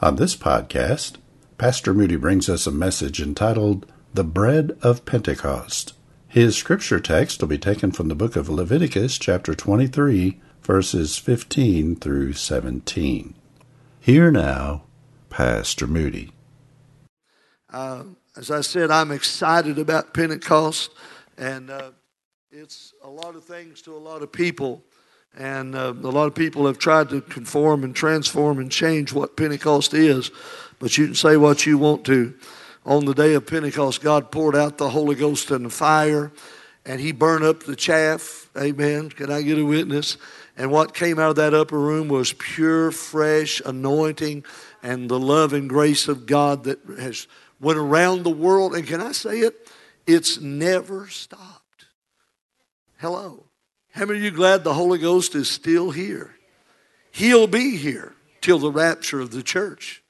On this podcast, Pastor Moody brings us a message entitled The Bread of Pentecost. His scripture text will be taken from the book of Leviticus, chapter 23, verses 15 through 17. Here now, Pastor Moody. Uh, as I said, I'm excited about Pentecost, and uh, it's a lot of things to a lot of people. And uh, a lot of people have tried to conform and transform and change what Pentecost is, but you can say what you want to. On the day of Pentecost, God poured out the Holy Ghost in the fire, and He burned up the chaff. Amen. Can I get a witness? And what came out of that upper room was pure, fresh anointing and the love and grace of God that has went around the world. And can I say it? It's never stopped. Hello. How many of you glad the Holy Ghost is still here? He'll be here till the rapture of the church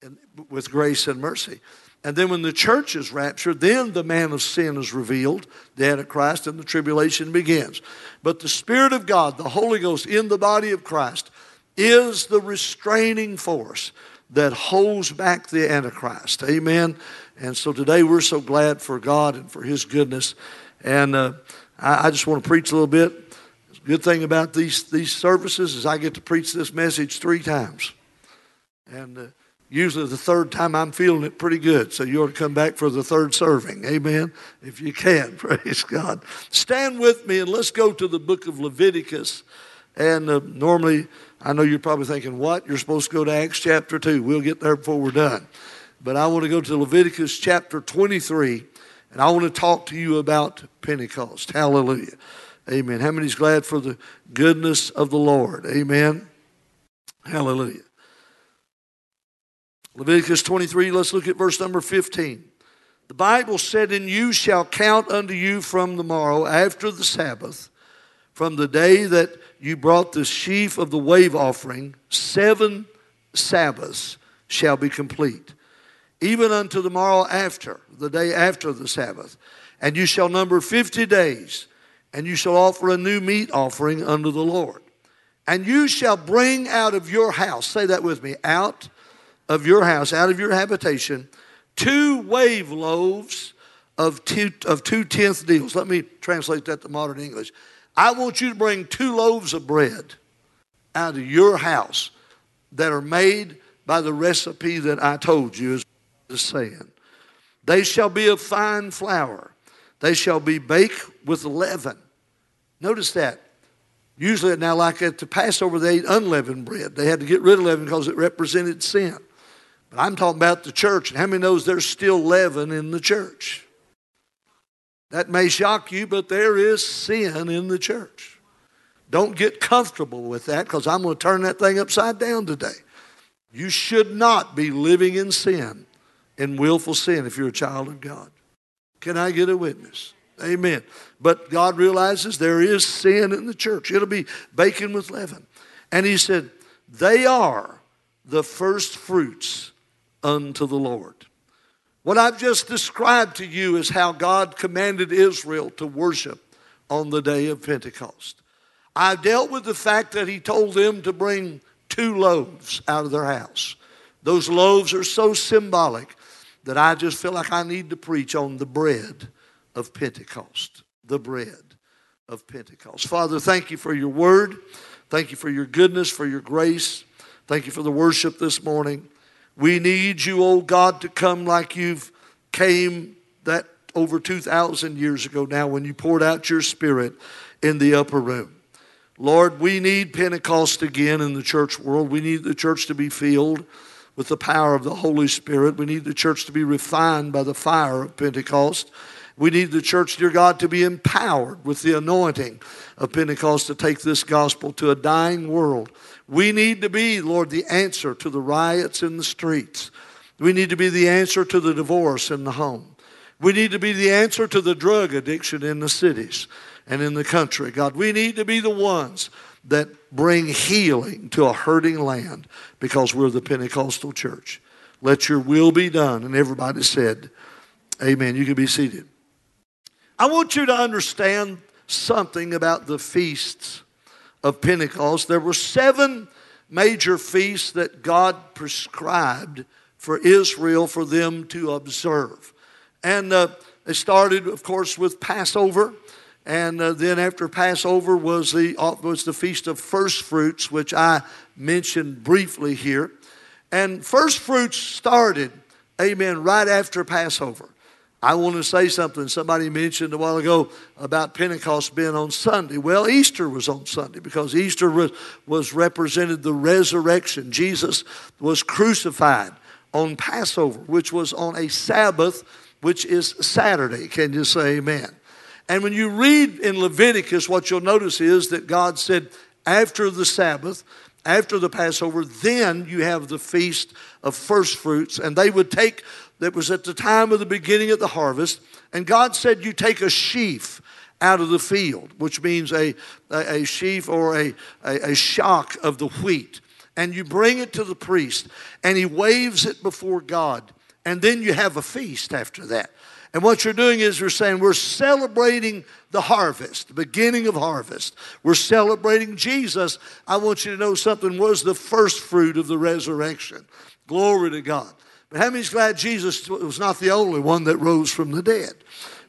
and with grace and mercy. And then when the church is raptured, then the man of sin is revealed, the Antichrist, and the tribulation begins. But the Spirit of God, the Holy Ghost in the body of Christ, is the restraining force that holds back the Antichrist. Amen. And so today we're so glad for God and for His goodness. And uh, I, I just want to preach a little bit. Good thing about these, these services is I get to preach this message three times. And uh, usually the third time I'm feeling it pretty good. So you ought to come back for the third serving. Amen. If you can, praise God. Stand with me and let's go to the book of Leviticus. And uh, normally, I know you're probably thinking, what? You're supposed to go to Acts chapter 2. We'll get there before we're done. But I want to go to Leviticus chapter 23, and I want to talk to you about Pentecost. Hallelujah. Amen. How many's glad for the goodness of the Lord? Amen. Hallelujah. Leviticus 23, let's look at verse number 15. The Bible said, And you shall count unto you from the morrow after the Sabbath, from the day that you brought the sheaf of the wave offering, seven Sabbaths shall be complete, even unto the morrow after, the day after the Sabbath. And you shall number fifty days, and you shall offer a new meat offering unto the Lord. And you shall bring out of your house, say that with me, out of your house, out of your habitation, two wave loaves of two, of two tenth deals. Let me translate that to modern English. I want you to bring two loaves of bread out of your house that are made by the recipe that I told you, the saying. They shall be of fine flour. They shall be baked with leaven. Notice that. Usually, now, like at the Passover, they ate unleavened bread. They had to get rid of leaven because it represented sin. But I'm talking about the church. And how many knows there's still leaven in the church? That may shock you, but there is sin in the church. Don't get comfortable with that because I'm going to turn that thing upside down today. You should not be living in sin, in willful sin, if you're a child of God. Can I get a witness? Amen. But God realizes there is sin in the church. It'll be baking with leaven. And He said, They are the first fruits unto the Lord. What I've just described to you is how God commanded Israel to worship on the day of Pentecost. I've dealt with the fact that He told them to bring two loaves out of their house. Those loaves are so symbolic that I just feel like I need to preach on the bread of Pentecost. The bread of Pentecost. Father, thank you for your word. Thank you for your goodness, for your grace. Thank you for the worship this morning. We need you, oh God, to come like you've came that over 2,000 years ago now when you poured out your spirit in the upper room. Lord, we need Pentecost again in the church world. We need the church to be filled with the power of the Holy Spirit. We need the church to be refined by the fire of Pentecost. We need the church, dear God, to be empowered with the anointing of Pentecost to take this gospel to a dying world. We need to be, Lord, the answer to the riots in the streets. We need to be the answer to the divorce in the home. We need to be the answer to the drug addiction in the cities and in the country. God, we need to be the ones that bring healing to a hurting land because we're the Pentecostal church. Let your will be done. And everybody said, Amen. You can be seated. I want you to understand something about the feasts of Pentecost. There were seven major feasts that God prescribed for Israel for them to observe. And uh, it started, of course, with Passover. And uh, then after Passover was the, uh, was the Feast of First Fruits, which I mentioned briefly here. And first fruits started, amen, right after Passover. I want to say something. Somebody mentioned a while ago about Pentecost being on Sunday. Well, Easter was on Sunday because Easter was, was represented the resurrection. Jesus was crucified on Passover, which was on a Sabbath, which is Saturday. Can you say amen? And when you read in Leviticus, what you'll notice is that God said, after the Sabbath, after the Passover, then you have the feast of first fruits. And they would take, that was at the time of the beginning of the harvest, and God said, You take a sheaf out of the field, which means a, a, a sheaf or a, a, a shock of the wheat, and you bring it to the priest, and he waves it before God. And then you have a feast after that. And what you're doing is you're saying we're celebrating the harvest, the beginning of harvest. We're celebrating Jesus. I want you to know something was the first fruit of the resurrection. Glory to God. But how many's glad Jesus was not the only one that rose from the dead?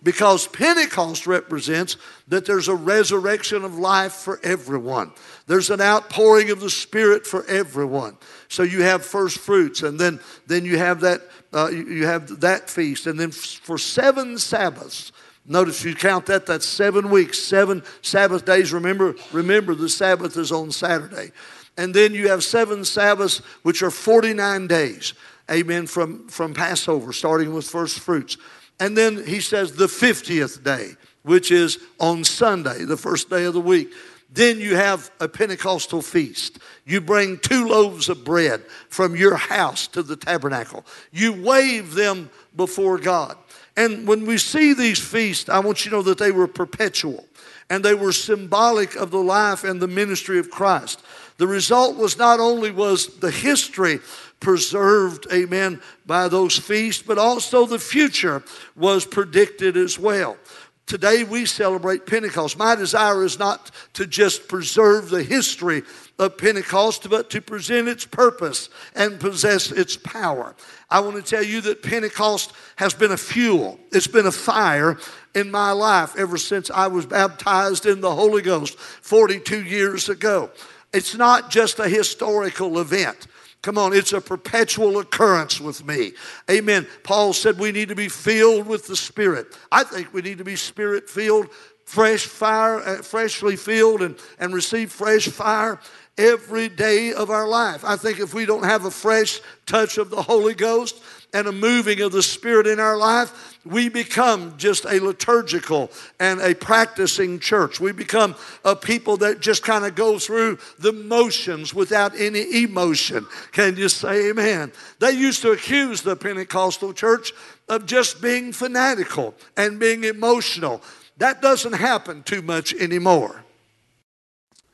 Because Pentecost represents that there's a resurrection of life for everyone. There's an outpouring of the Spirit for everyone. So you have first fruits, and then, then you have that uh, you, have that feast. And then for seven Sabbaths, Notice you count that, that's seven weeks, seven Sabbath days. Remember, remember the Sabbath is on Saturday. And then you have seven Sabbaths, which are 49 days. Amen. From, from Passover, starting with first fruits. And then he says the 50th day, which is on Sunday, the first day of the week. Then you have a Pentecostal feast. You bring two loaves of bread from your house to the tabernacle. You wave them before God. And when we see these feasts, I want you to know that they were perpetual and they were symbolic of the life and the ministry of Christ. The result was not only was the history preserved, amen, by those feasts, but also the future was predicted as well. Today we celebrate Pentecost. My desire is not to just preserve the history of Pentecost, but to present its purpose and possess its power. I want to tell you that Pentecost has been a fuel, it's been a fire in my life ever since I was baptized in the Holy Ghost 42 years ago. It's not just a historical event. Come on, it's a perpetual occurrence with me. Amen. Paul said we need to be filled with the Spirit. I think we need to be Spirit filled, fresh fire, uh, freshly filled, and, and receive fresh fire every day of our life. I think if we don't have a fresh touch of the Holy Ghost, and a moving of the Spirit in our life, we become just a liturgical and a practicing church. We become a people that just kind of go through the motions without any emotion. Can you say amen? They used to accuse the Pentecostal church of just being fanatical and being emotional. That doesn't happen too much anymore.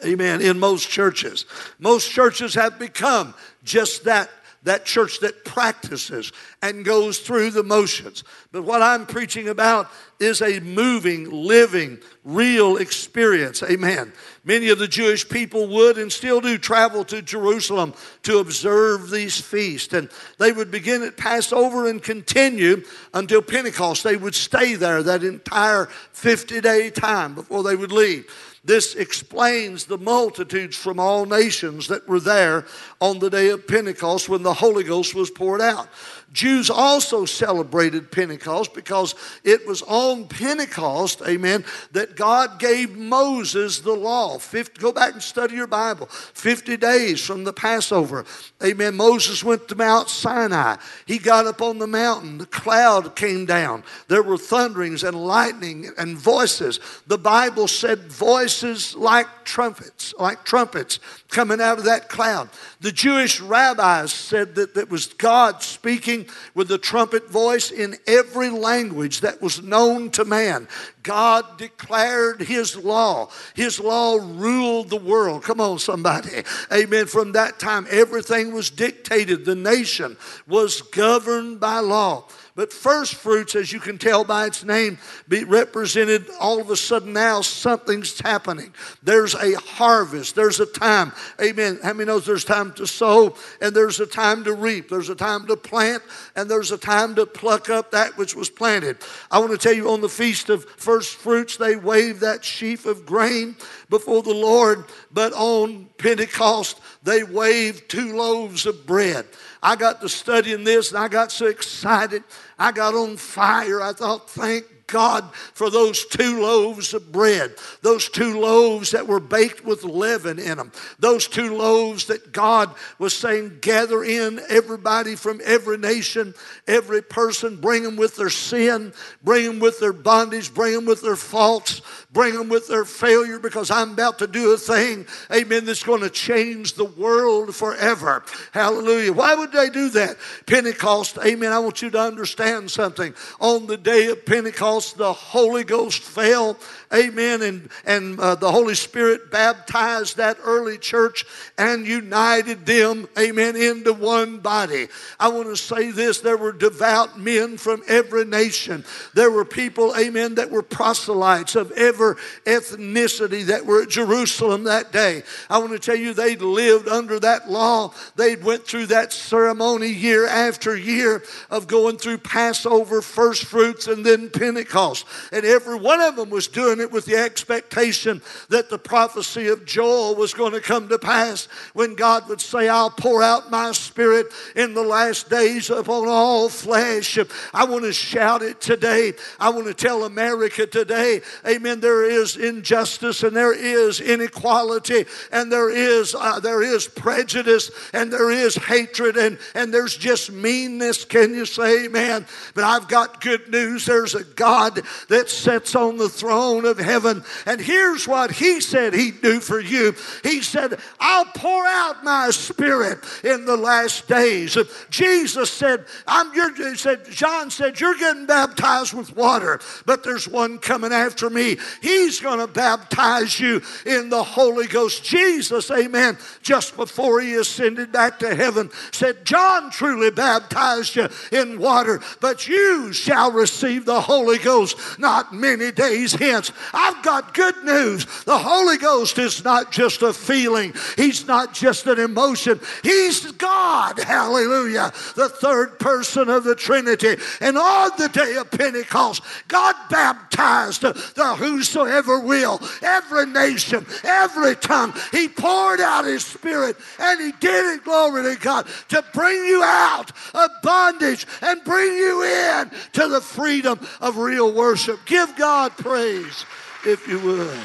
Amen. In most churches, most churches have become just that that church that practices and goes through the motions. But what I'm preaching about is a moving, living, real experience. Amen. Many of the Jewish people would and still do travel to Jerusalem to observe these feasts. And they would begin at Passover and continue until Pentecost. They would stay there that entire 50 day time before they would leave. This explains the multitudes from all nations that were there on the day of Pentecost when the Holy Ghost was poured out. Jews also celebrated Pentecost because it was on Pentecost, amen, that God gave Moses the law. 50, go back and study your Bible. 50 days from the Passover, amen. Moses went to Mount Sinai. He got up on the mountain. The cloud came down. There were thunderings and lightning and voices. The Bible said voices like trumpets, like trumpets coming out of that cloud. The Jewish rabbis said that it was God speaking with the trumpet voice in every language that was known to man. God declared His law. His law ruled the world. Come on, somebody. Amen. From that time, everything was dictated, the nation was governed by law. But first fruits, as you can tell by its name, be represented all of a sudden now something's happening. There's a harvest. There's a time. Amen. How many knows there's time to sow and there's a time to reap? There's a time to plant and there's a time to pluck up that which was planted. I want to tell you on the feast of first fruits, they waved that sheaf of grain before the Lord, but on Pentecost, they waved two loaves of bread. I got to studying this and I got so excited. I got on fire. I thought, thank God for those two loaves of bread, those two loaves that were baked with leaven in them, those two loaves that God was saying, gather in everybody from every nation, every person, bring them with their sin, bring them with their bondage, bring them with their faults, bring them with their failure because I'm about to do a thing, amen, that's going to change the world forever. Hallelujah. Why would they do that? Pentecost, amen. I want you to understand something. On the day of Pentecost, the Holy Ghost fell Amen. And, and uh, the Holy Spirit baptized that early church and united them, amen, into one body. I want to say this there were devout men from every nation. There were people, amen, that were proselytes of every ethnicity that were at Jerusalem that day. I want to tell you, they'd lived under that law. They'd went through that ceremony year after year of going through Passover, first fruits, and then Pentecost. And every one of them was doing it with the expectation that the prophecy of Joel was going to come to pass when God would say, I'll pour out my spirit in the last days upon all flesh. I want to shout it today. I want to tell America today, amen, there is injustice and there is inequality and there is, uh, there is prejudice and there is hatred and, and there's just meanness. Can you say amen? But I've got good news. There's a God that sits on the throne of heaven. And here's what he said he'd do for you. He said, I'll pour out my spirit in the last days. Jesus said, I'm your, said, John said, You're getting baptized with water, but there's one coming after me. He's going to baptize you in the Holy Ghost. Jesus, amen, just before he ascended back to heaven, said, John truly baptized you in water, but you shall receive the Holy Ghost not many days hence. I've got good news. The Holy Ghost is not just a feeling, He's not just an emotion. He's God. Hallelujah. The third person of the Trinity. And on the day of Pentecost, God baptized the whosoever will, every nation, every tongue. He poured out His Spirit and He did it, glory to God, to bring you out of bondage and bring you in to the freedom of real worship. Give God praise if you would.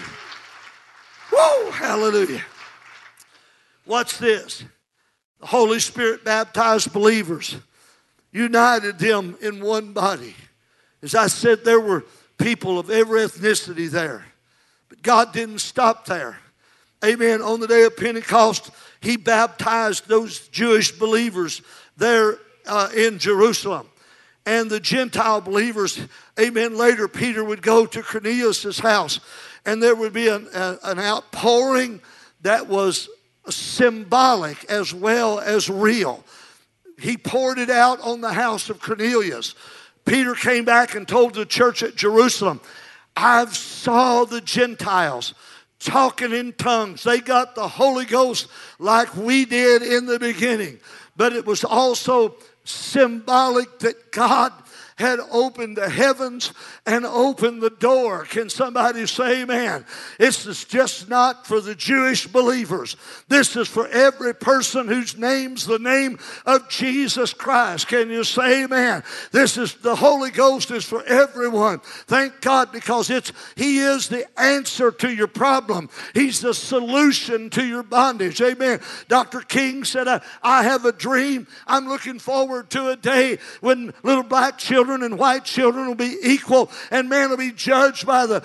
Whoa, hallelujah. What's this? The Holy Spirit baptized believers, united them in one body. As I said, there were people of every ethnicity there. But God didn't stop there. Amen. On the day of Pentecost, He baptized those Jewish believers there uh, in Jerusalem and the Gentile believers. Amen. Later, Peter would go to Cornelius' house, and there would be an, a, an outpouring that was symbolic as well as real. He poured it out on the house of Cornelius. Peter came back and told the church at Jerusalem, I've saw the Gentiles talking in tongues. They got the Holy Ghost like we did in the beginning. But it was also symbolic that God had opened the heavens and opened the door. Can somebody say amen? This is just not for the Jewish believers. This is for every person whose name's the name of Jesus Christ. Can you say amen? This is the Holy Ghost is for everyone. Thank God because it's He is the answer to your problem. He's the solution to your bondage. Amen. Dr. King said, I, I have a dream. I'm looking forward to a day when little black children and white children will be equal and man will be judged by the,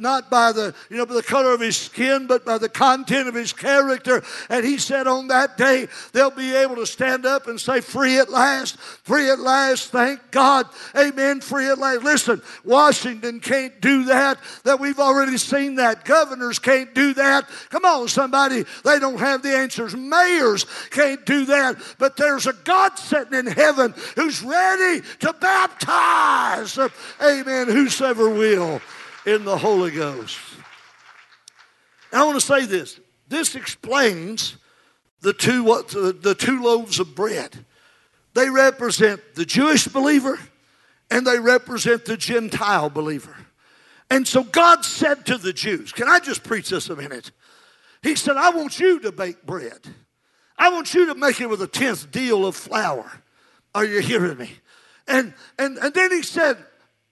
not by the, you know, by the color of his skin, but by the content of his character. And he said on that day, they'll be able to stand up and say, free at last, free at last, thank God. Amen, free at last. Listen, Washington can't do that, that we've already seen that. Governors can't do that. Come on, somebody, they don't have the answers. Mayors can't do that, but there's a God sitting in heaven who's ready to baptize, amen, whosoever will in the Holy Ghost. Now, I want to say this. This explains the two, what, the two loaves of bread. They represent the Jewish believer and they represent the Gentile believer. And so God said to the Jews, Can I just preach this a minute? He said, I want you to bake bread. I want you to make it with a tenth deal of flour. Are you hearing me? And, and, and then he said,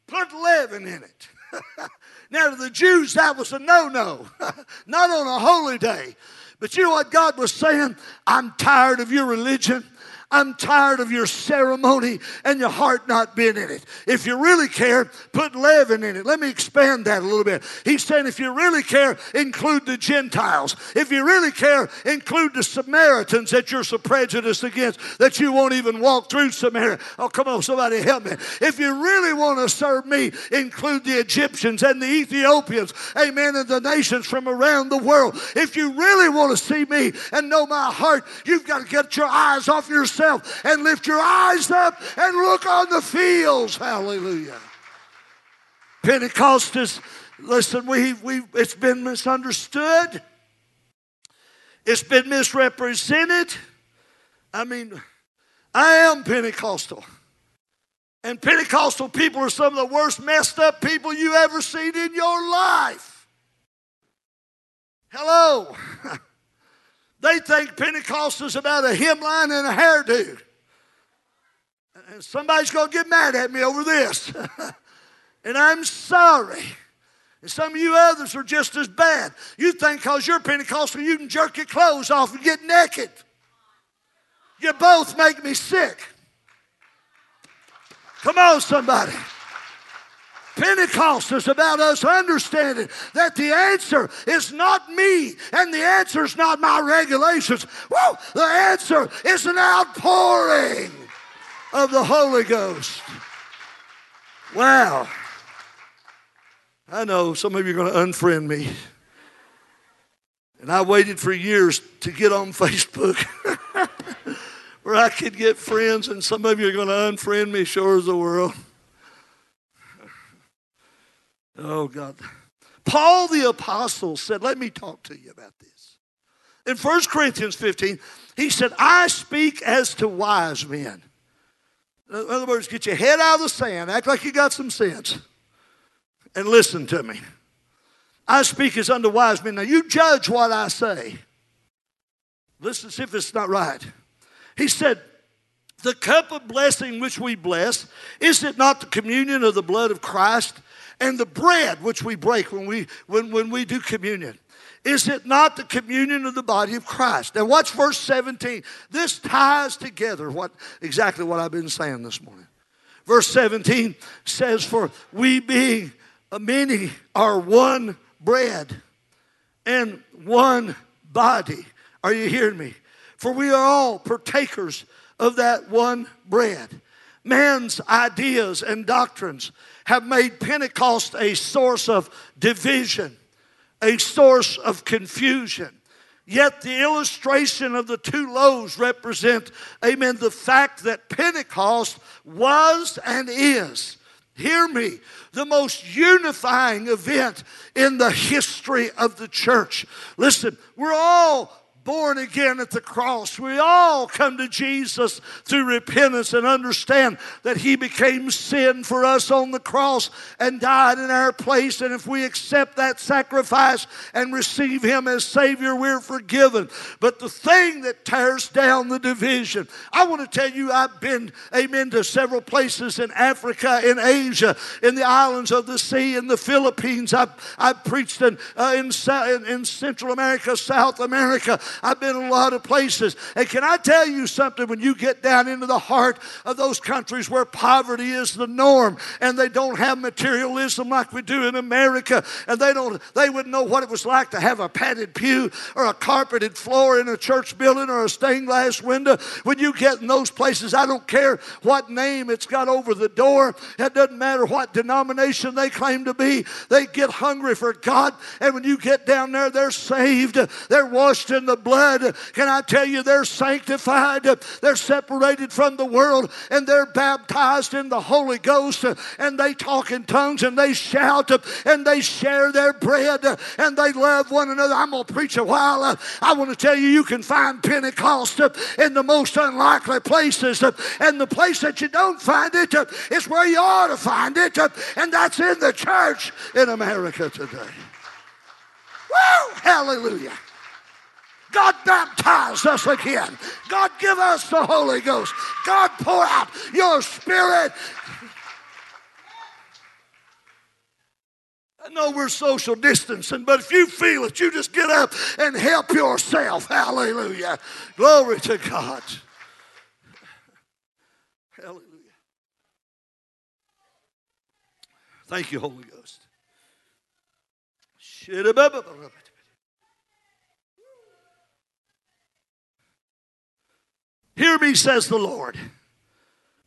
Put leaven in it. now, to the Jews, that was a no no, not on a holy day. But you know what God was saying? I'm tired of your religion. I'm tired of your ceremony and your heart not being in it. If you really care, put leaven in it. Let me expand that a little bit. He's saying, if you really care, include the Gentiles. If you really care, include the Samaritans that you're so prejudiced against that you won't even walk through Samaria. Oh, come on, somebody help me. If you really want to serve me, include the Egyptians and the Ethiopians, amen, and the nations from around the world. If you really want to see me and know my heart, you've got to get your eyes off yourself yourself and lift your eyes up and look on the fields. Hallelujah. Pentecost is, listen, we, we, it's been misunderstood. It's been misrepresented. I mean, I am Pentecostal. And Pentecostal people are some of the worst messed up people you ever seen in your life. Hello. They think Pentecost is about a hemline and a hairdo. And somebody's going to get mad at me over this. and I'm sorry. And some of you others are just as bad. You think because you're Pentecostal, you can jerk your clothes off and get naked. You both make me sick. Come on, somebody. Pentecost is about us understanding that the answer is not me and the answer is not my regulations. Whoa, the answer is an outpouring of the Holy Ghost. Wow. I know some of you are going to unfriend me. And I waited for years to get on Facebook where I could get friends, and some of you are going to unfriend me, sure as the world. Oh, God. Paul the Apostle said, Let me talk to you about this. In 1 Corinthians 15, he said, I speak as to wise men. In other words, get your head out of the sand, act like you got some sense, and listen to me. I speak as unto wise men. Now, you judge what I say. Listen, see if it's not right. He said, The cup of blessing which we bless, is it not the communion of the blood of Christ? And the bread which we break when we when, when we do communion. Is it not the communion of the body of christ? Now watch verse 17 this ties together what exactly what i've been saying this morning. Verse 17 says for we being uh, many are one bread and one body. Are you hearing me? For we are all partakers of that one bread. Man's ideas and doctrines have made Pentecost a source of division, a source of confusion. Yet the illustration of the two loaves represent, amen, the fact that Pentecost was and is, hear me, the most unifying event in the history of the church. Listen, we're all born again at the cross. We all come to Jesus through repentance and understand that He became sin for us on the cross and died in our place. And if we accept that sacrifice and receive Him as Savior, we're forgiven. But the thing that tears down the division, I want to tell you, I've been, amen, to several places in Africa, in Asia, in the islands of the sea, in the Philippines. I've, I've preached in, uh, in, in, in Central America, South America. I've been a lot of places. And can I tell you something? When you get down into the heart of those countries where poverty is the norm and they don't have materialism like we do in America, and they don't, they wouldn't know what it was like to have a padded pew or a carpeted floor in a church building or a stained glass window. When you get in those places, I don't care what name it's got over the door. It doesn't matter what denomination they claim to be. They get hungry for God, and when you get down there, they're saved. They're washed in the blood. Can I tell you, they're sanctified. They're separated from the world, and they're baptized in the Holy Ghost, and they talk in tongues, and they shout, and they share their bread, and they love one another. I'm going to preach a while. I want to tell you, you can find Pentecost in the most unlikely places, and the place that you don't find it is where you ought to find it, and that's in the church in America today. Woo! Hallelujah. God baptize us again. God give us the Holy Ghost. God pour out your spirit. I know we're social distancing, but if you feel it, you just get up and help yourself. Hallelujah. Glory to God. Hallelujah. Thank you, Holy Ghost. Hear me, says the Lord,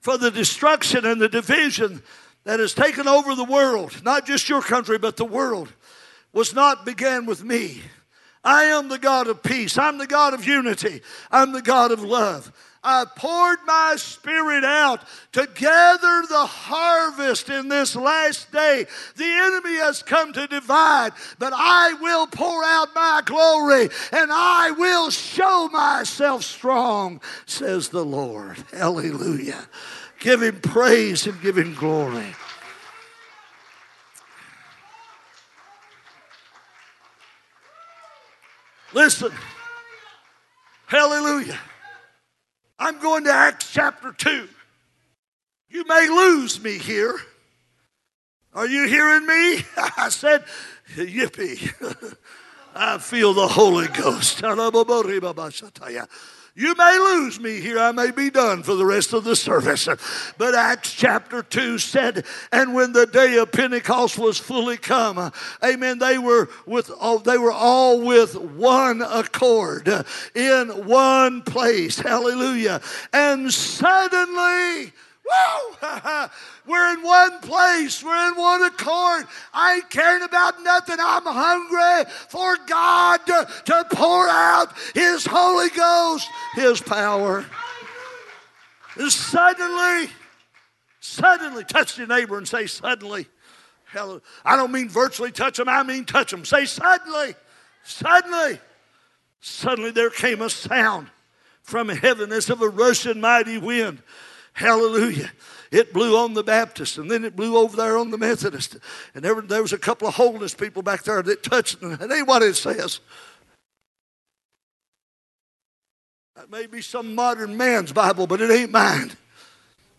for the destruction and the division that has taken over the world, not just your country, but the world, was not began with me. I am the God of peace. I'm the God of unity. I'm the God of love. I poured my spirit out to gather the harvest in this last day. The enemy has come to divide, but I will pour out my glory and I will show myself strong, says the Lord. Hallelujah. Give him praise and give him glory. Listen. Hallelujah. I'm going to Acts chapter 2. You may lose me here. Are you hearing me? I said, Yippee. I feel the Holy Ghost. You may lose me here. I may be done for the rest of the service. But Acts chapter 2 said, and when the day of Pentecost was fully come, amen, they were with oh, they were all with one accord in one place. Hallelujah. And suddenly Woo! We're in one place. We're in one accord. I ain't caring about nothing. I'm hungry for God to, to pour out His Holy Ghost, His power. And suddenly, suddenly, touch your neighbor and say, suddenly. Hell, I don't mean virtually touch them, I mean touch them. Say, suddenly, suddenly, suddenly there came a sound from heaven as of a rushing mighty wind Hallelujah. It blew on the Baptist and then it blew over there on the Methodist. And there, there was a couple of holiness people back there that touched them. And ain't what it says. That may be some modern man's Bible, but it ain't mine.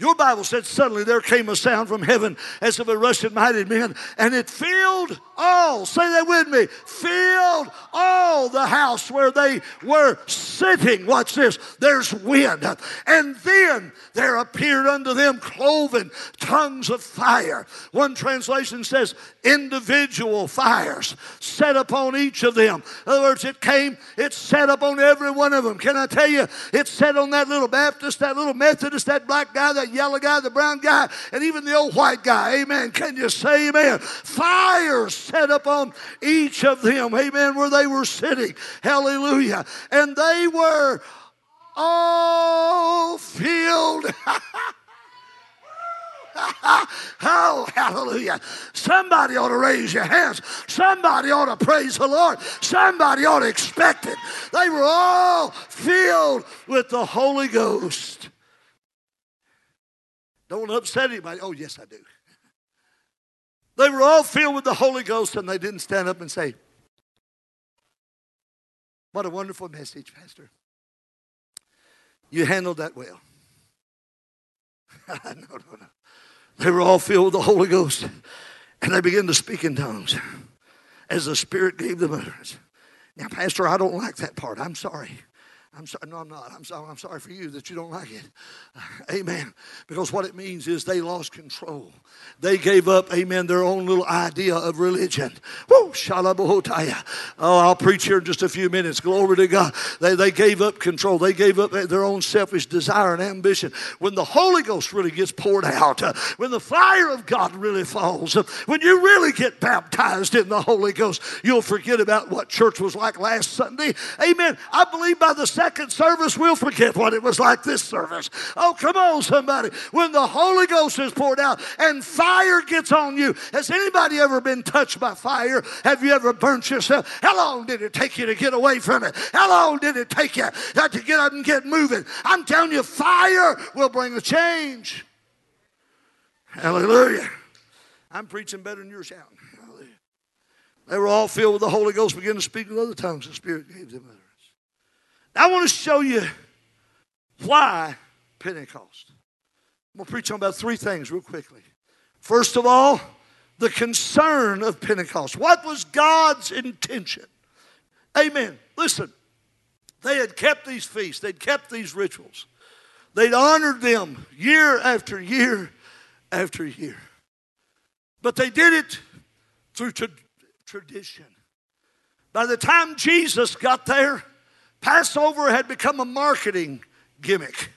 Your Bible said, Suddenly there came a sound from heaven as of a rushing mighty wind, and it filled all, say that with me, filled all the house where they were sitting. Watch this, there's wind. And then there appeared unto them cloven tongues of fire. One translation says, individual fires set upon each of them. In other words, it came, it set upon every one of them. Can I tell you, it set on that little Baptist, that little Methodist, that black guy, that yellow guy, the brown guy, and even the old white guy. Amen. Can you say amen? Fire set upon each of them. Amen. Where they were sitting. Hallelujah. And they were all filled. oh, hallelujah. Somebody ought to raise your hands. Somebody ought to praise the Lord. Somebody ought to expect it. They were all filled with the Holy Ghost. Don't want to upset anybody. Oh, yes, I do. They were all filled with the Holy Ghost and they didn't stand up and say, What a wonderful message, Pastor. You handled that well. no, no, no. They were all filled with the Holy Ghost and they began to speak in tongues as the Spirit gave them utterance. Now, Pastor, I don't like that part. I'm sorry. I'm sorry. No, I'm not. I'm sorry. I'm sorry for you that you don't like it. Amen. Because what it means is they lost control. They gave up, amen, their own little idea of religion. Woo, shalabohotaya. Oh, I'll preach here in just a few minutes. Glory to God. They, they gave up control. They gave up their own selfish desire and ambition. When the Holy Ghost really gets poured out, uh, when the fire of God really falls, uh, when you really get baptized in the Holy Ghost, you'll forget about what church was like last Sunday. Amen. I believe by the second service, we'll forget what it was like this service. Oh, come on, somebody. When the Holy Ghost is poured out and fire gets on you, has anybody ever been touched by fire? Have you ever burnt yourself? How long did it take you to get away from it? How long did it take you to get up and get moving? I'm telling you, fire will bring a change. Hallelujah. I'm preaching better than you're shouting. Hallelujah. They were all filled with the Holy Ghost, began to speak in other tongues. The Spirit gave them. I want to show you why Pentecost. I'm going to preach on about three things real quickly. First of all, the concern of Pentecost. What was God's intention? Amen. Listen, they had kept these feasts, they'd kept these rituals, they'd honored them year after year after year. But they did it through tra- tradition. By the time Jesus got there, Passover had become a marketing gimmick.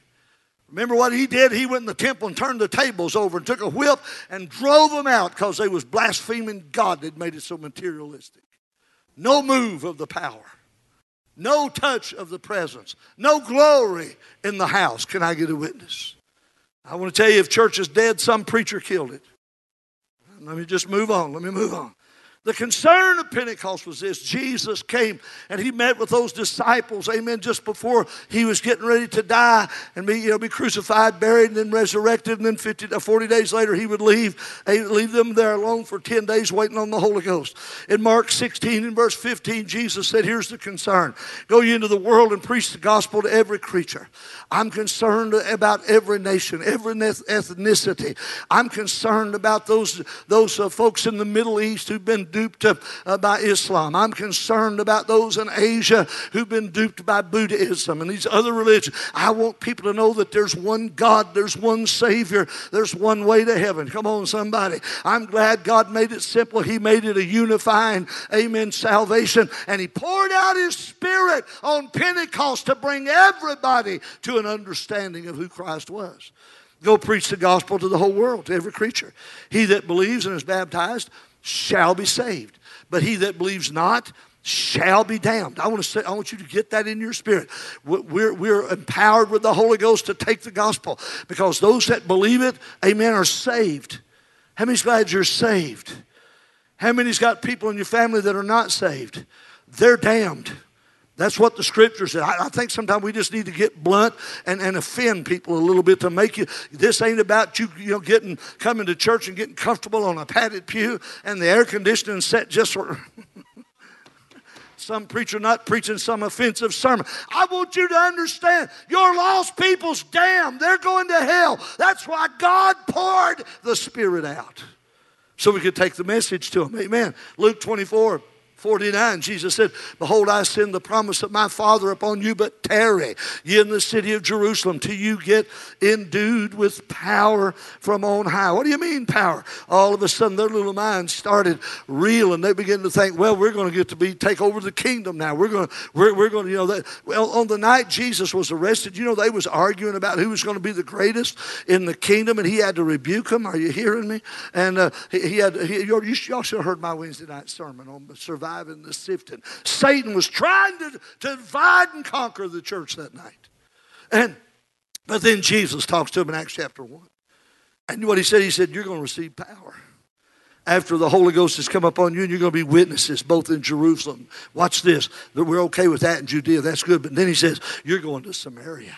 Remember what he did? He went in the temple and turned the tables over and took a whip and drove them out because they was blaspheming God that made it so materialistic. No move of the power. No touch of the presence. No glory in the house. Can I get a witness? I want to tell you if church is dead, some preacher killed it. Let me just move on. Let me move on. The concern of Pentecost was this Jesus came and he met with those disciples, amen, just before he was getting ready to die and be, you know, be crucified, buried, and then resurrected. And then 50, 40 days later, he would leave, leave them there alone for 10 days waiting on the Holy Ghost. In Mark 16 and verse 15, Jesus said, Here's the concern go ye into the world and preach the gospel to every creature. I'm concerned about every nation, every ethnicity. I'm concerned about those, those uh, folks in the Middle East who've been duped uh, by Islam. I'm concerned about those in Asia who've been duped by Buddhism and these other religions. I want people to know that there's one God, there's one Savior, there's one way to heaven. Come on, somebody. I'm glad God made it simple. He made it a unifying, amen, salvation. And He poured out His Spirit on Pentecost to bring everybody to an understanding of who Christ was. Go preach the gospel to the whole world, to every creature. He that believes and is baptized shall be saved. But he that believes not shall be damned. I want to say, I want you to get that in your spirit. We're, we're empowered with the Holy Ghost to take the gospel because those that believe it, amen, are saved. How many's glad you're saved? How many's got people in your family that are not saved? They're damned. That's what the scripture said. I, I, think sometimes we just need to get blunt and, and offend people a little bit to make you. This ain't about you, you know, getting coming to church and getting comfortable on a padded pew and the air conditioning set just for some preacher not preaching some offensive sermon. I want you to understand your lost people's damned. They're going to hell. That's why God poured the Spirit out. So we could take the message to them. Amen. Luke 24. 49, Jesus said, Behold, I send the promise of my Father upon you, but tarry ye in the city of Jerusalem till you get endued with power from on high. What do you mean, power? All of a sudden, their little minds started reeling. They began to think, well, we're going to get to be take over the kingdom now. We're going to, we're, we're going to, you know, that, well, on the night Jesus was arrested, you know, they was arguing about who was going to be the greatest in the kingdom, and he had to rebuke them. Are you hearing me? And uh, he, he, had, he, y'all should have heard my Wednesday night sermon on survival driving the sifting. Satan was trying to, to divide and conquer the church that night. And but then Jesus talks to him in Acts chapter 1. And what he said, he said, You're going to receive power. After the Holy Ghost has come upon you, and you're going to be witnesses both in Jerusalem. Watch this. That We're okay with that in Judea. That's good. But then he says, You're going to Samaria.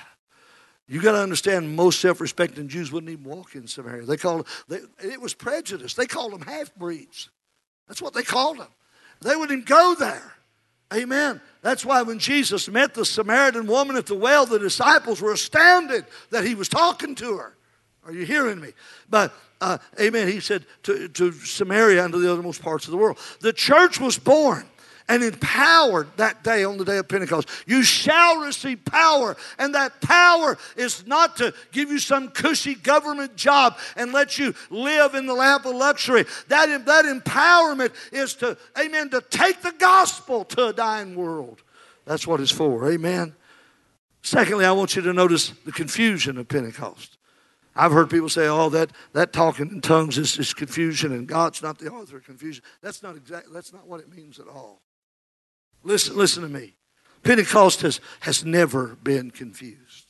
You got to understand, most self-respecting Jews wouldn't even walk in Samaria. They called they, it was prejudice. They called them half breeds. That's what they called them. They wouldn't go there. Amen. That's why when Jesus met the Samaritan woman at the well, the disciples were astounded that he was talking to her. Are you hearing me? But, uh, amen, he said to, to Samaria and to the othermost parts of the world. The church was born and empowered that day on the day of Pentecost. You shall receive power, and that power is not to give you some cushy government job and let you live in the lap of luxury. That, that empowerment is to, amen, to take the gospel to a dying world. That's what it's for, amen. Secondly, I want you to notice the confusion of Pentecost. I've heard people say, oh, that, that talking in tongues is, is confusion and God's not the author of confusion. That's not exactly, that's not what it means at all. Listen, listen to me. Pentecost has, has never been confused.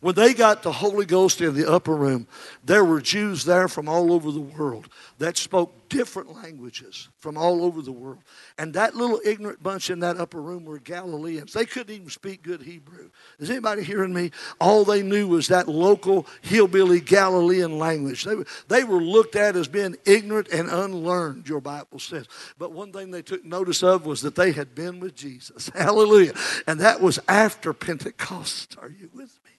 When they got the Holy Ghost in the upper room, there were Jews there from all over the world that spoke different languages from all over the world. And that little ignorant bunch in that upper room were Galileans. They couldn't even speak good Hebrew. Is anybody hearing me? All they knew was that local hillbilly Galilean language. They, they were looked at as being ignorant and unlearned, your Bible says. But one thing they took notice of was that they had been with Jesus. Hallelujah. And that was after Pentecost. Are you with me?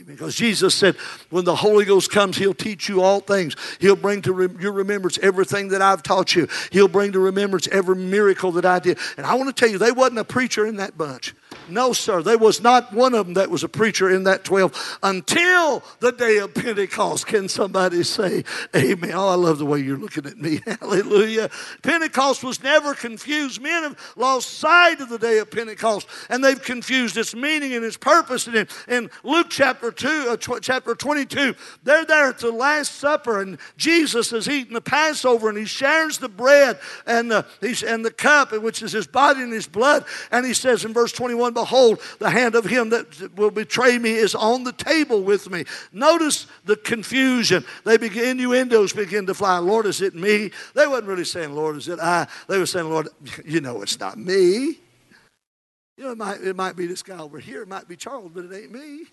Because Jesus said, when the Holy Ghost comes, He'll teach you all things. He'll bring to re- your remembrance everything that I've taught you. He'll bring to remembrance every miracle that I did. And I want to tell you, they wasn't a preacher in that bunch. No, sir. There was not one of them that was a preacher in that 12 until the day of Pentecost. Can somebody say amen? Oh, I love the way you're looking at me. Hallelujah. Pentecost was never confused. Men have lost sight of the day of Pentecost and they've confused its meaning and its purpose. And in, in Luke chapter 2, uh, tw- chapter 22, they're there at the Last Supper and Jesus is eating the Passover and he shares the bread and the, and the cup, which is his body and his blood. And he says in verse 21, behold, the hand of him that will betray me is on the table with me. Notice the confusion. They begin, innuendos begin to fly. Lord, is it me? They wasn't really saying, Lord, is it I? They were saying, Lord, you know it's not me. You know, it might, it might be this guy over here. It might be Charles, but it ain't me.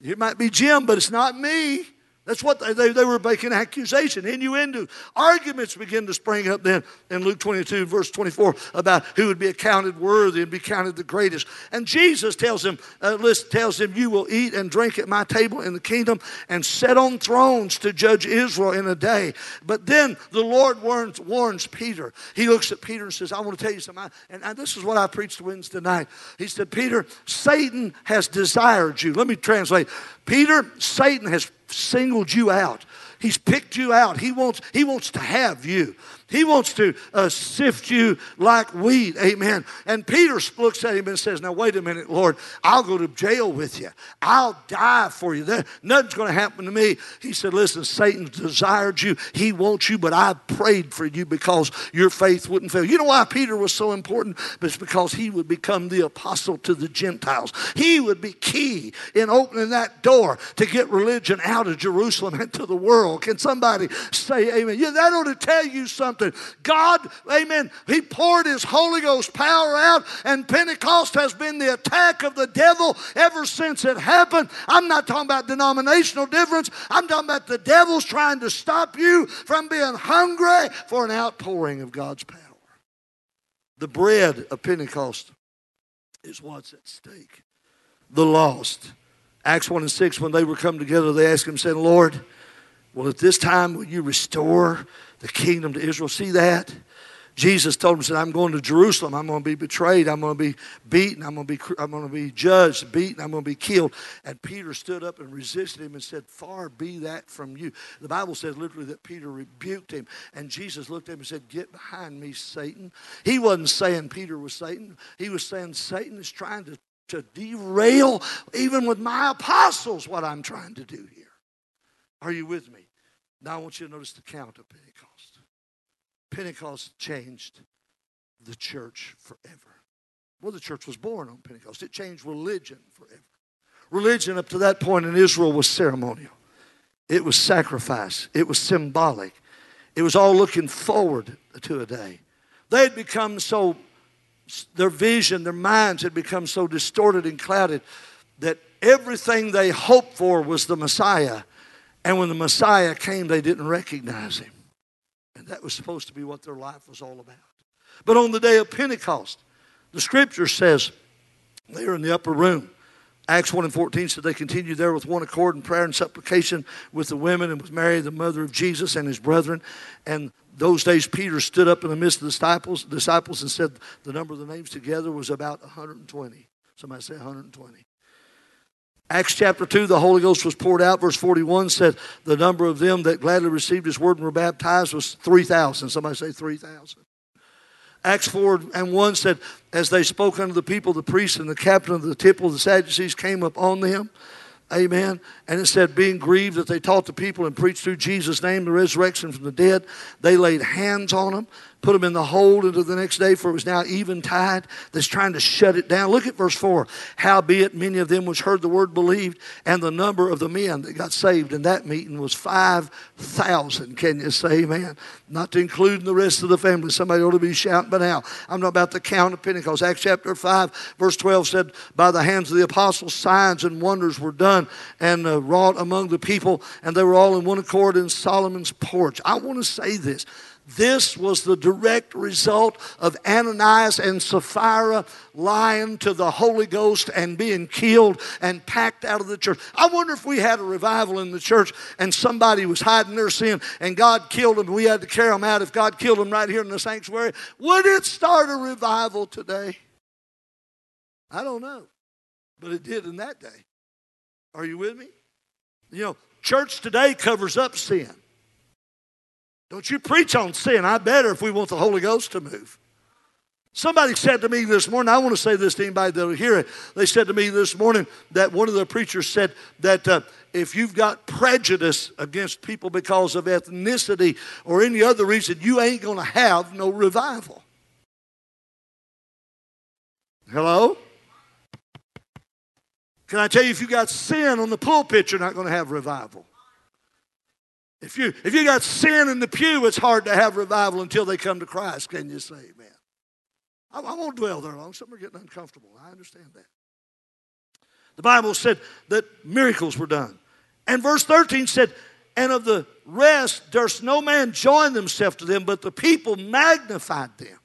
It might be Jim, but it's not me. That's what they, they, they, were making accusation, innuendo. Arguments begin to spring up then in Luke 22, verse 24, about who would be accounted worthy and be counted the greatest. And Jesus tells him, uh, list, tells him, You will eat and drink at my table in the kingdom and sit on thrones to judge Israel in a day. But then the Lord warns, warns Peter. He looks at Peter and says, I want to tell you something. And, and this is what I preached Wednesday night. He said, Peter, Satan has desired you. Let me translate. Peter, Satan has singled you out. He's picked you out. He wants, he wants to have you. He wants to uh, sift you like wheat. Amen. And Peter looks at him and says, Now, wait a minute, Lord. I'll go to jail with you. I'll die for you. There, nothing's going to happen to me. He said, Listen, Satan desired you. He wants you, but I prayed for you because your faith wouldn't fail. You know why Peter was so important? It's because he would become the apostle to the Gentiles. He would be key in opening that door to get religion out of Jerusalem and to the world. Can somebody say amen? Yeah, that ought to tell you something something. God, amen, He poured His Holy Ghost power out, and Pentecost has been the attack of the devil ever since it happened. I'm not talking about denominational difference, I'm talking about the devil's trying to stop you from being hungry for an outpouring of God's power. The bread of Pentecost is what's at stake. The lost. Acts 1 and 6, when they were come together, they asked him, saying, Lord, well, at this time, will you restore the kingdom to Israel. See that? Jesus told him, said, I'm going to Jerusalem. I'm going to be betrayed. I'm going to be beaten. I'm going to be, I'm going to be judged, beaten. I'm going to be killed. And Peter stood up and resisted him and said, Far be that from you. The Bible says literally that Peter rebuked him. And Jesus looked at him and said, Get behind me, Satan. He wasn't saying Peter was Satan. He was saying Satan is trying to, to derail, even with my apostles, what I'm trying to do here. Are you with me? Now I want you to notice the count of Pentecost. Pentecost changed the church forever. Well, the church was born on Pentecost. It changed religion forever. Religion up to that point in Israel was ceremonial. It was sacrifice. It was symbolic. It was all looking forward to a day. They had become so, their vision, their minds had become so distorted and clouded that everything they hoped for was the Messiah. And when the Messiah came, they didn't recognize him. And that was supposed to be what their life was all about. But on the day of Pentecost, the scripture says they are in the upper room. Acts 1 and 14 said they continued there with one accord in prayer and supplication with the women and with Mary, the mother of Jesus, and his brethren. And those days, Peter stood up in the midst of the disciples, disciples and said the number of the names together was about 120. Somebody say 120. Acts chapter 2, the Holy Ghost was poured out. Verse 41 said the number of them that gladly received his word and were baptized was 3,000. Somebody say 3,000. Acts 4 and 1 said, As they spoke unto the people, the priests and the captain of the temple the Sadducees came upon them. Amen. And it said, being grieved that they taught the people and preached through Jesus' name the resurrection from the dead, they laid hands on them put them in the hold until the next day, for it was now eventide that's trying to shut it down. Look at verse 4. Howbeit, many of them which heard the word believed, and the number of the men that got saved in that meeting was 5,000. Can you say amen? Not to include the rest of the family. Somebody ought to be shouting by now. I'm not about the count of Pentecost. Acts chapter 5, verse 12 said, By the hands of the apostles, signs and wonders were done and uh, wrought among the people, and they were all in one accord in Solomon's porch. I want to say this. This was the direct result of Ananias and Sapphira lying to the Holy Ghost and being killed and packed out of the church. I wonder if we had a revival in the church and somebody was hiding their sin and God killed them we had to carry them out. If God killed them right here in the sanctuary, would it start a revival today? I don't know. But it did in that day. Are you with me? You know, church today covers up sin. Don't you preach on sin. I better if we want the Holy Ghost to move. Somebody said to me this morning, I want to say this to anybody that will hear it. They said to me this morning that one of the preachers said that uh, if you've got prejudice against people because of ethnicity or any other reason, you ain't going to have no revival. Hello? Can I tell you, if you got sin on the pulpit, you're not going to have revival. If you, if you got sin in the pew, it's hard to have revival until they come to Christ. Can you say amen? I, I won't dwell there long. Some are getting uncomfortable. I understand that. The Bible said that miracles were done. And verse 13 said, And of the rest, durst no man join themselves to them, but the people magnified them.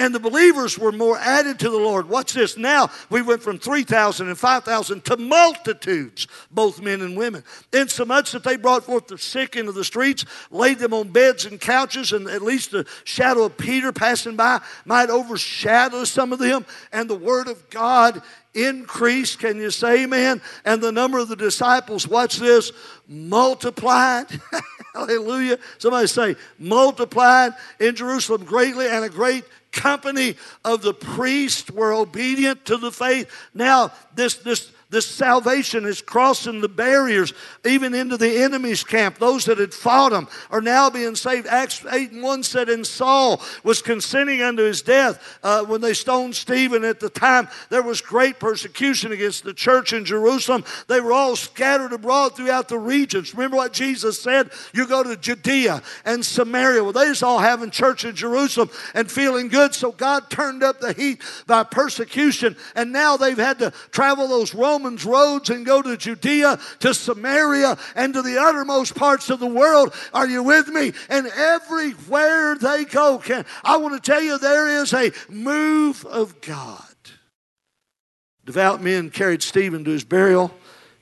And the believers were more added to the Lord. Watch this. Now we went from 3,000 and 5,000 to multitudes, both men and women. Insomuch that they brought forth the sick into the streets, laid them on beds and couches, and at least the shadow of Peter passing by might overshadow some of them. And the word of God increased. Can you say amen? And the number of the disciples, watch this, multiplied. Hallelujah. Somebody say, multiplied in Jerusalem greatly, and a great company of the priests were obedient to the faith. Now, this, this, this salvation is crossing the barriers even into the enemy's camp. Those that had fought him are now being saved. Acts 8 and 1 said, And Saul was consenting unto his death uh, when they stoned Stephen at the time. There was great persecution against the church in Jerusalem. They were all scattered abroad throughout the regions. Remember what Jesus said? You go to Judea and Samaria. Well, they just all having church in Jerusalem and feeling good. So God turned up the heat by persecution. And now they've had to travel those Roman Roman's roads and go to Judea, to Samaria, and to the uttermost parts of the world. Are you with me? And everywhere they go, can I want to tell you there is a move of God. Devout men carried Stephen to his burial,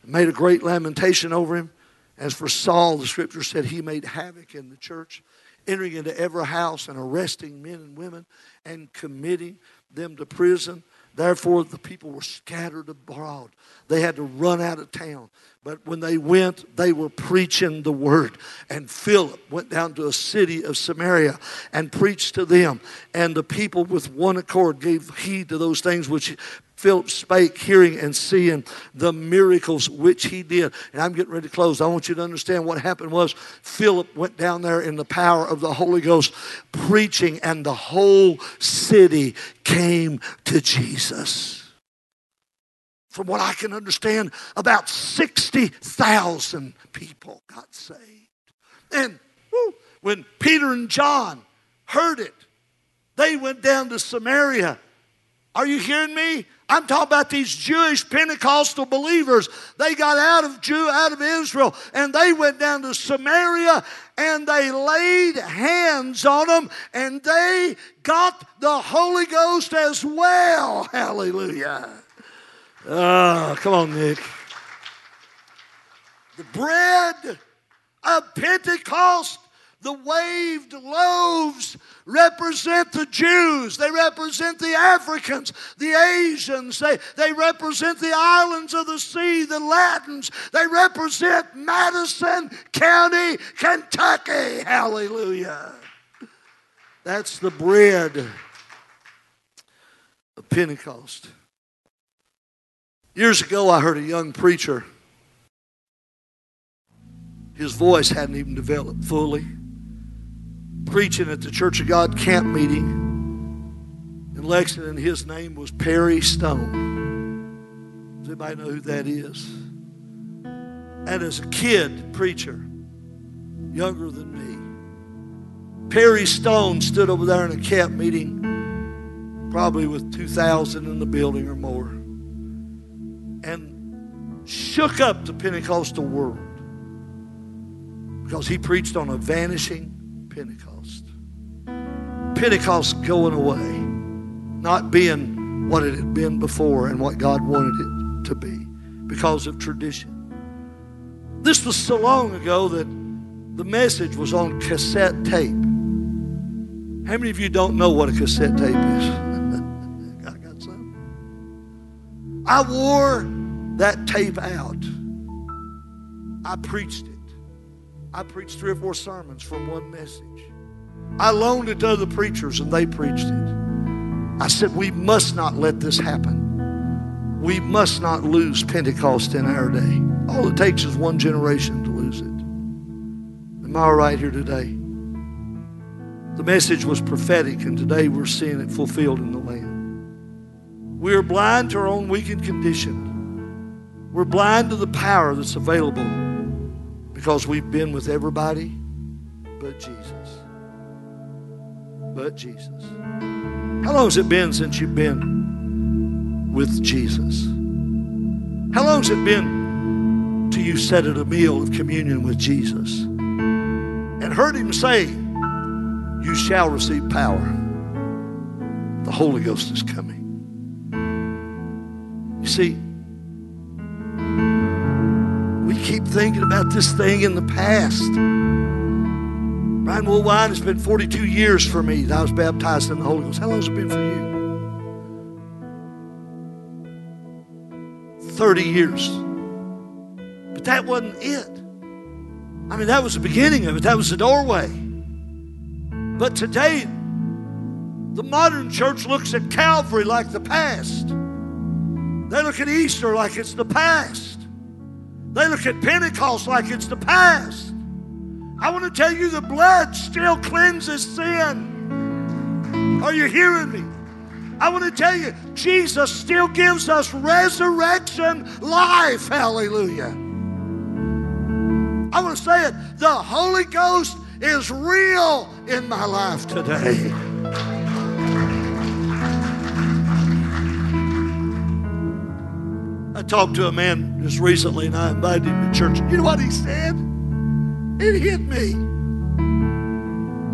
made a great lamentation over him. As for Saul, the scripture said he made havoc in the church, entering into every house and arresting men and women and committing them to prison. Therefore, the people were scattered abroad. They had to run out of town. But when they went, they were preaching the word. And Philip went down to a city of Samaria and preached to them. And the people, with one accord, gave heed to those things which Philip spake, hearing and seeing the miracles which he did. And I'm getting ready to close. I want you to understand what happened was Philip went down there in the power of the Holy Ghost preaching, and the whole city came to Jesus. from what I can understand, about 60,000 people got saved. And woo, when Peter and John heard it, they went down to Samaria. Are you hearing me? I'm talking about these Jewish Pentecostal believers. They got out of Jew, out of Israel, and they went down to Samaria and they laid hands on them and they got the Holy Ghost as well. Hallelujah. Oh, come on, Nick. The bread of Pentecost the waved loaves represent the Jews. They represent the Africans, the Asians. They, they represent the islands of the sea, the Latins. They represent Madison County, Kentucky. Hallelujah. That's the bread of Pentecost. Years ago, I heard a young preacher. His voice hadn't even developed fully preaching at the Church of God camp meeting in Lexington. His name was Perry Stone. Does anybody know who that is? And as a kid preacher, younger than me, Perry Stone stood over there in a camp meeting, probably with 2,000 in the building or more, and shook up the Pentecostal world because he preached on a vanishing Pentecost. Pentecost going away, not being what it had been before and what God wanted it to be because of tradition. This was so long ago that the message was on cassette tape. How many of you don't know what a cassette tape is? I got some. I wore that tape out. I preached it. I preached three or four sermons from one message. I loaned it to other preachers and they preached it. I said, We must not let this happen. We must not lose Pentecost in our day. All it takes is one generation to lose it. Am I right here today? The message was prophetic, and today we're seeing it fulfilled in the land. We are blind to our own weakened condition. We're blind to the power that's available because we've been with everybody but Jesus but Jesus. How long has it been since you've been with Jesus? How long has it been till you sat at a meal of communion with Jesus and heard him say, You shall receive power? The Holy Ghost is coming. You see, we keep thinking about this thing in the past. Brian Woolwine, it's been 42 years for me that I was baptized in the Holy Ghost. How long has it been for you? 30 years. But that wasn't it. I mean, that was the beginning of it, that was the doorway. But today, the modern church looks at Calvary like the past. They look at Easter like it's the past. They look at Pentecost like it's the past. I want to tell you the blood still cleanses sin. Are you hearing me? I want to tell you, Jesus still gives us resurrection life. Hallelujah. I want to say it. The Holy Ghost is real in my life today. I talked to a man just recently and I invited him to church. You know what he said? It hit me.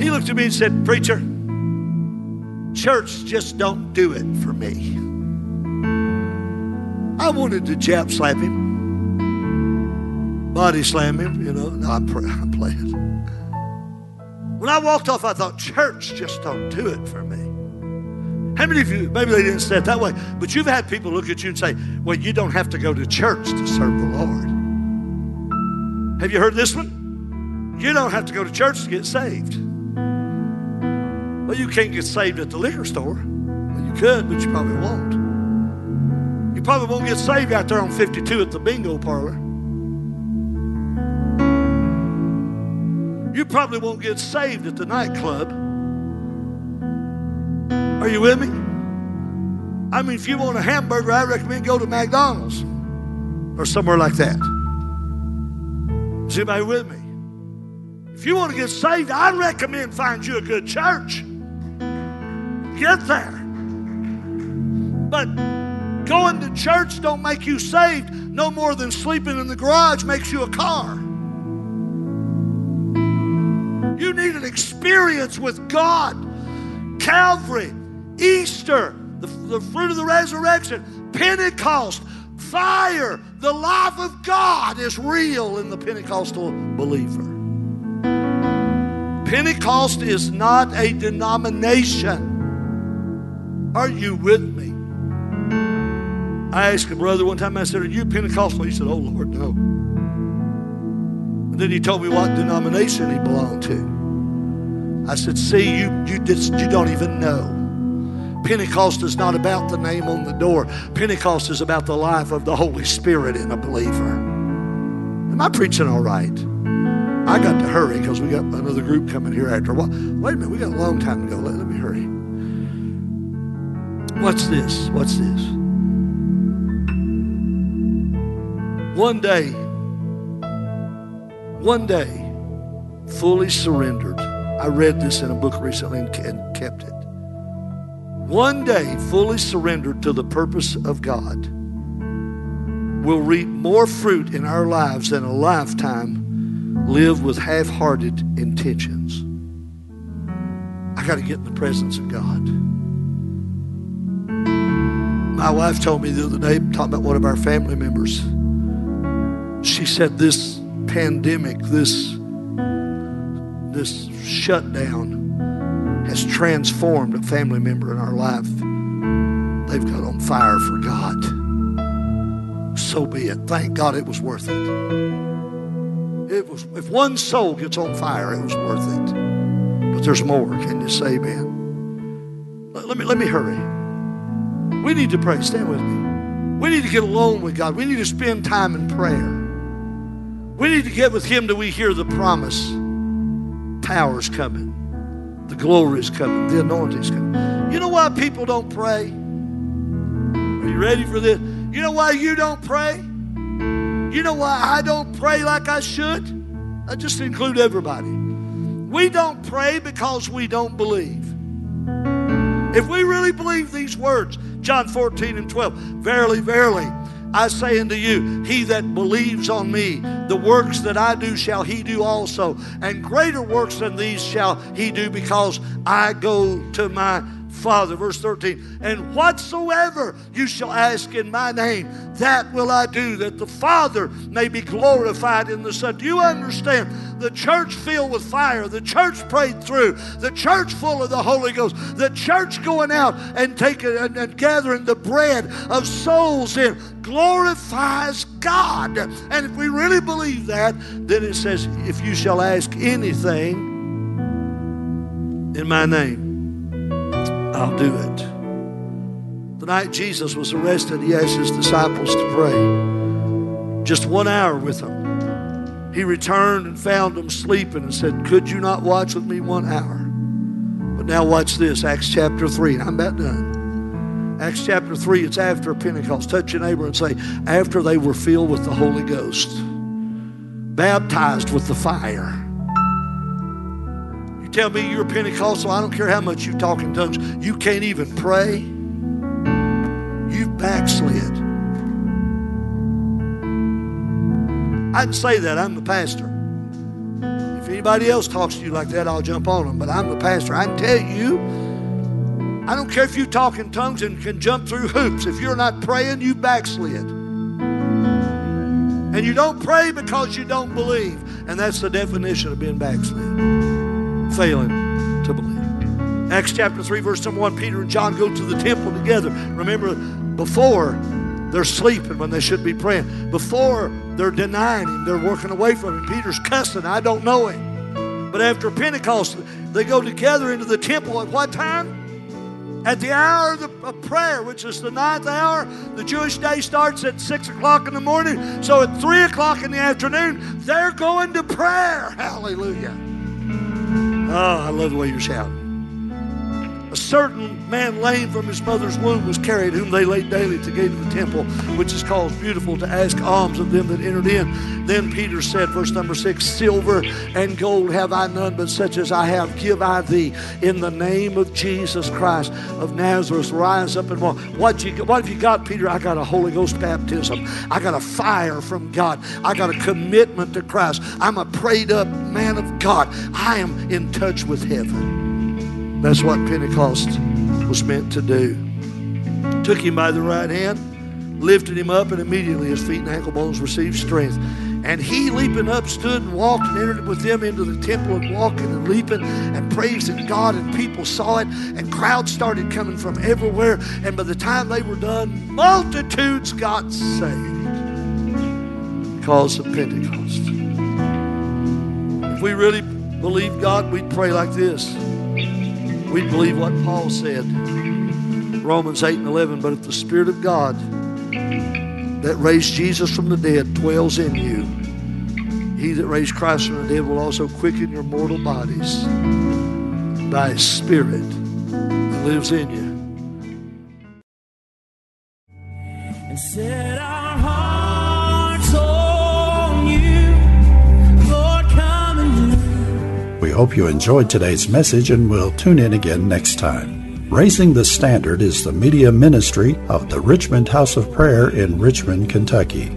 He looked at me and said, Preacher, church just don't do it for me. I wanted to jab slap him, body slam him, you know. No, I'm, I'm playing. When I walked off, I thought, church just don't do it for me. How many of you, maybe they didn't say it that way, but you've had people look at you and say, well, you don't have to go to church to serve the Lord. Have you heard this one? You don't have to go to church to get saved. Well, you can't get saved at the liquor store. Well, you could, but you probably won't. You probably won't get saved out there on 52 at the bingo parlor. You probably won't get saved at the nightclub. Are you with me? I mean, if you want a hamburger, I recommend go to McDonald's or somewhere like that. Is anybody with me? If you want to get saved, I recommend find you a good church. Get there. But going to church don't make you saved no more than sleeping in the garage makes you a car. You need an experience with God. Calvary, Easter, the, the fruit of the resurrection, Pentecost, fire, the life of God is real in the Pentecostal believer. Pentecost is not a denomination. Are you with me? I asked a brother one time, I said, Are you Pentecostal? He said, Oh Lord, no. And then he told me what denomination he belonged to. I said, See, you, you, just, you don't even know. Pentecost is not about the name on the door. Pentecost is about the life of the Holy Spirit in a believer. Am I preaching all right? I got to hurry because we got another group coming here after a while. Wait a minute, we got a long time to go. Let, let me hurry. What's this? What's this? One day, one day, fully surrendered. I read this in a book recently and kept it. One day, fully surrendered to the purpose of God, will reap more fruit in our lives than a lifetime lived with half hearted intentions. I got to get in the presence of God. My wife told me the other day, talking about one of our family members, she said this pandemic, this, this shutdown has transformed a family member in our life. They've got on fire for God. So be it. Thank God it was worth it. It was if one soul gets on fire, it was worth it. But there's more. Can you say amen? Let, let me let me hurry. We need to pray. Stand with me. We need to get alone with God. We need to spend time in prayer. We need to get with Him till we hear the promise. Power's coming. The glory is coming. The anointing's coming. You know why people don't pray? Are you ready for this? You know why you don't pray? You know why I don't pray like I should? I just include everybody. We don't pray because we don't believe. If we really believe these words, John 14 and 12, verily, verily, I say unto you, he that believes on me, the works that I do shall he do also, and greater works than these shall he do, because I go to my Father. Verse 13, and whatsoever you shall ask in my name, that will I do, that the Father may be glorified in the Son. Do you understand? The church filled with fire, the church prayed through, the church full of the Holy Ghost, the church going out and taking and, and gathering the bread of souls in glorifies God. And if we really believe that, then it says, if you shall ask anything in my name, I'll do it. The night Jesus was arrested, he asked his disciples to pray. Just one hour with them. He returned and found them sleeping and said, Could you not watch with me one hour? But now watch this Acts chapter 3. I'm about done. Acts chapter 3, it's after Pentecost. Touch your neighbor and say, After they were filled with the Holy Ghost, baptized with the fire tell me you're Pentecostal, I don't care how much you talk in tongues, you can't even pray, you've backslid. I didn't say that, I'm the pastor. If anybody else talks to you like that, I'll jump on them, but I'm the pastor. I can tell you, I don't care if you talk in tongues and can jump through hoops. If you're not praying, you backslid. And you don't pray because you don't believe. And that's the definition of being backslid failing to believe. Acts chapter 3, verse number 1 Peter and John go to the temple together. Remember, before they're sleeping when they should be praying, before they're denying him, they're working away from him. Peter's cussing, I don't know him. But after Pentecost, they go together into the temple at what time? At the hour of prayer, which is the ninth hour, the Jewish day starts at six o'clock in the morning. So at three o'clock in the afternoon, they're going to prayer. Hallelujah. Oh, I love the way you're shouting. A certain man lame from his mother's womb was carried, whom they laid daily the gate of the temple, which is called Beautiful, to ask alms of them that entered in. Then Peter said, verse number six, Silver and gold have I none, but such as I have give I thee. In the name of Jesus Christ of Nazareth, rise up and walk. What, you, what have you got, Peter? I got a Holy Ghost baptism. I got a fire from God. I got a commitment to Christ. I'm a prayed up man of God. I am in touch with heaven. That's what Pentecost was meant to do. Took him by the right hand, lifted him up, and immediately his feet and ankle bones received strength. And he, leaping up, stood and walked and entered with them into the temple and walking and leaping and praising God. And people saw it, and crowds started coming from everywhere. And by the time they were done, multitudes got saved because of Pentecost. If we really believe God, we'd pray like this. We'd believe what Paul said. Romans 8 and 11. But if the Spirit of God that raised Jesus from the dead dwells in you, he that raised Christ from the dead will also quicken your mortal bodies by his Spirit that lives in you. and set hope you enjoyed today's message and will tune in again next time. Raising the Standard is the media ministry of the Richmond House of Prayer in Richmond, Kentucky.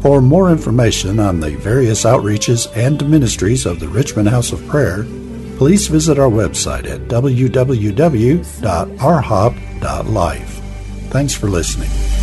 For more information on the various outreaches and ministries of the Richmond House of Prayer, please visit our website at www.rhop.life. Thanks for listening.